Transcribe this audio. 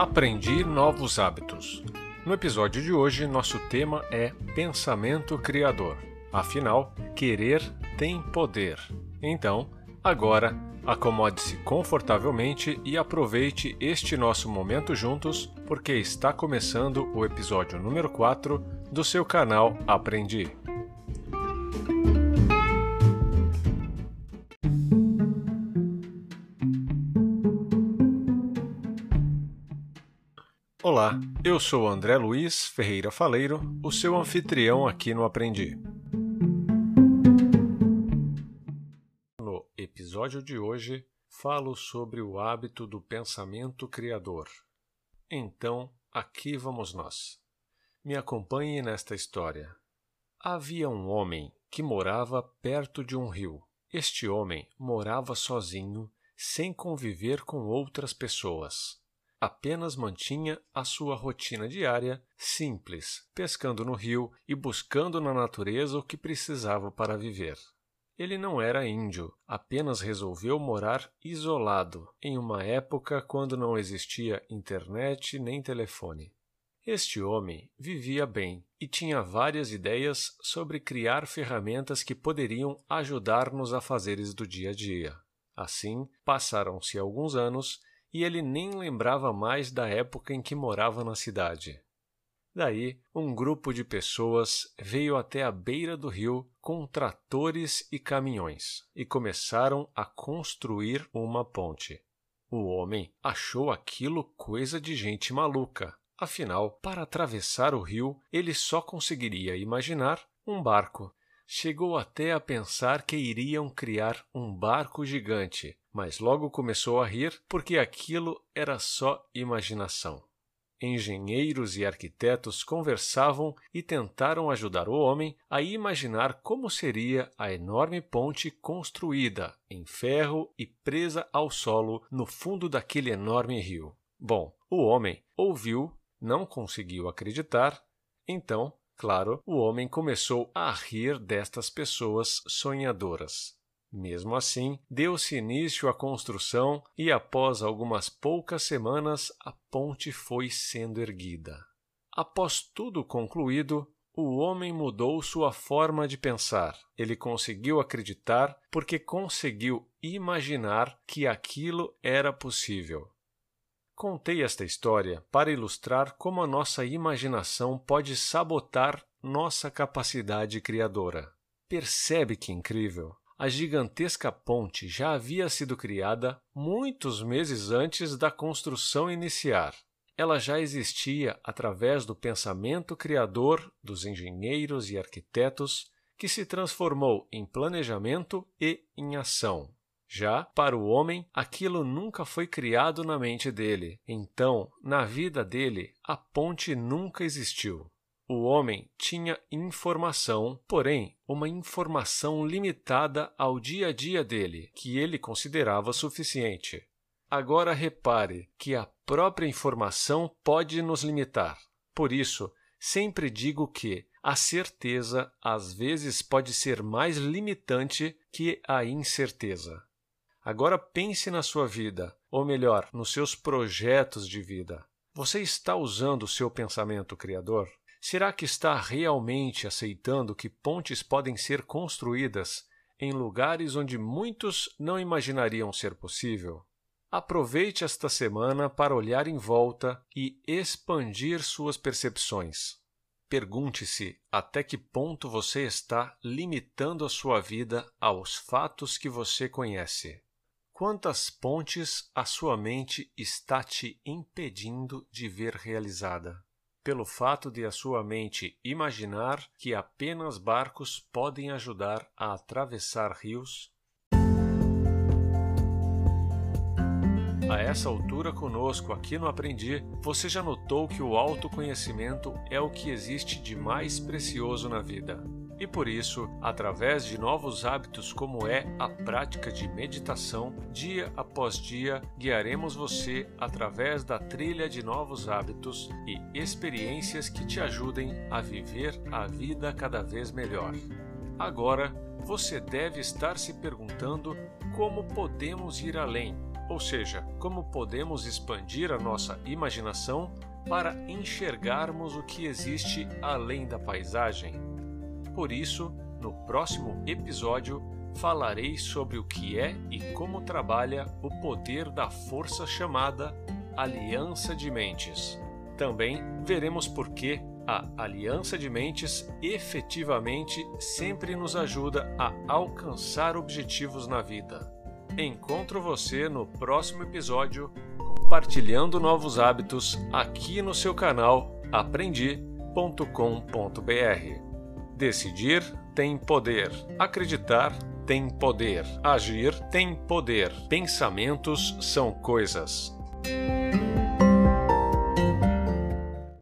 Aprendi novos hábitos. No episódio de hoje, nosso tema é pensamento criador. Afinal, querer tem poder. Então, agora, acomode-se confortavelmente e aproveite este nosso momento juntos, porque está começando o episódio número 4 do seu canal Aprendi. Olá, eu sou André Luiz Ferreira Faleiro, o seu anfitrião aqui no Aprendi. No episódio de hoje, falo sobre o hábito do pensamento criador. Então, aqui vamos nós. Me acompanhe nesta história. Havia um homem que morava perto de um rio. Este homem morava sozinho, sem conviver com outras pessoas apenas mantinha a sua rotina diária simples, pescando no rio e buscando na natureza o que precisava para viver. Ele não era índio, apenas resolveu morar isolado, em uma época quando não existia internet nem telefone. Este homem vivia bem e tinha várias ideias sobre criar ferramentas que poderiam ajudar nos afazeres do dia a dia. Assim, passaram-se alguns anos e ele nem lembrava mais da época em que morava na cidade. Daí, um grupo de pessoas veio até a beira do rio com tratores e caminhões e começaram a construir uma ponte. O homem achou aquilo coisa de gente maluca. Afinal, para atravessar o rio, ele só conseguiria imaginar um barco. Chegou até a pensar que iriam criar um barco gigante, mas logo começou a rir porque aquilo era só imaginação. Engenheiros e arquitetos conversavam e tentaram ajudar o homem a imaginar como seria a enorme ponte construída em ferro e presa ao solo no fundo daquele enorme rio. Bom, o homem ouviu, não conseguiu acreditar, então, claro, o homem começou a rir destas pessoas sonhadoras. Mesmo assim, deu-se início à construção e, após algumas poucas semanas, a ponte foi sendo erguida. Após tudo concluído, o homem mudou sua forma de pensar. Ele conseguiu acreditar porque conseguiu imaginar que aquilo era possível. Contei esta história para ilustrar como a nossa imaginação pode sabotar nossa capacidade criadora. Percebe que incrível? a gigantesca ponte já havia sido criada muitos meses antes da construção iniciar. Ela já existia através do pensamento criador dos engenheiros e arquitetos, que se transformou em planejamento e em ação. Já para o homem, aquilo nunca foi criado na mente dele, então, na vida dele, a ponte nunca existiu. O homem tinha informação, porém, uma informação limitada ao dia a dia dele, que ele considerava suficiente. Agora repare que a própria informação pode nos limitar. Por isso, sempre digo que a certeza às vezes pode ser mais limitante que a incerteza. Agora pense na sua vida, ou melhor, nos seus projetos de vida. Você está usando o seu pensamento criador? Será que está realmente aceitando que pontes podem ser construídas em lugares onde muitos não imaginariam ser possível? Aproveite esta semana para olhar em volta e expandir suas percepções. Pergunte-se até que ponto você está limitando a sua vida aos fatos que você conhece. Quantas pontes a sua mente está te impedindo de ver realizada? pelo fato de a sua mente imaginar que apenas barcos podem ajudar a atravessar rios? A essa altura conosco aqui no Aprendi, você já notou que o autoconhecimento é o que existe de mais precioso na vida. E por isso, através de novos hábitos como é a prática de meditação, dia após dia, guiaremos você através da trilha de novos hábitos e experiências que te ajudem a viver a vida cada vez melhor. Agora, você deve estar se perguntando como podemos ir além ou seja, como podemos expandir a nossa imaginação para enxergarmos o que existe além da paisagem. Por isso, no próximo episódio, falarei sobre o que é e como trabalha o poder da força chamada Aliança de Mentes. Também veremos por que a Aliança de Mentes efetivamente sempre nos ajuda a alcançar objetivos na vida. Encontro você no próximo episódio compartilhando novos hábitos aqui no seu canal aprendi.com.br. Decidir tem poder, acreditar tem poder, agir tem poder, pensamentos são coisas.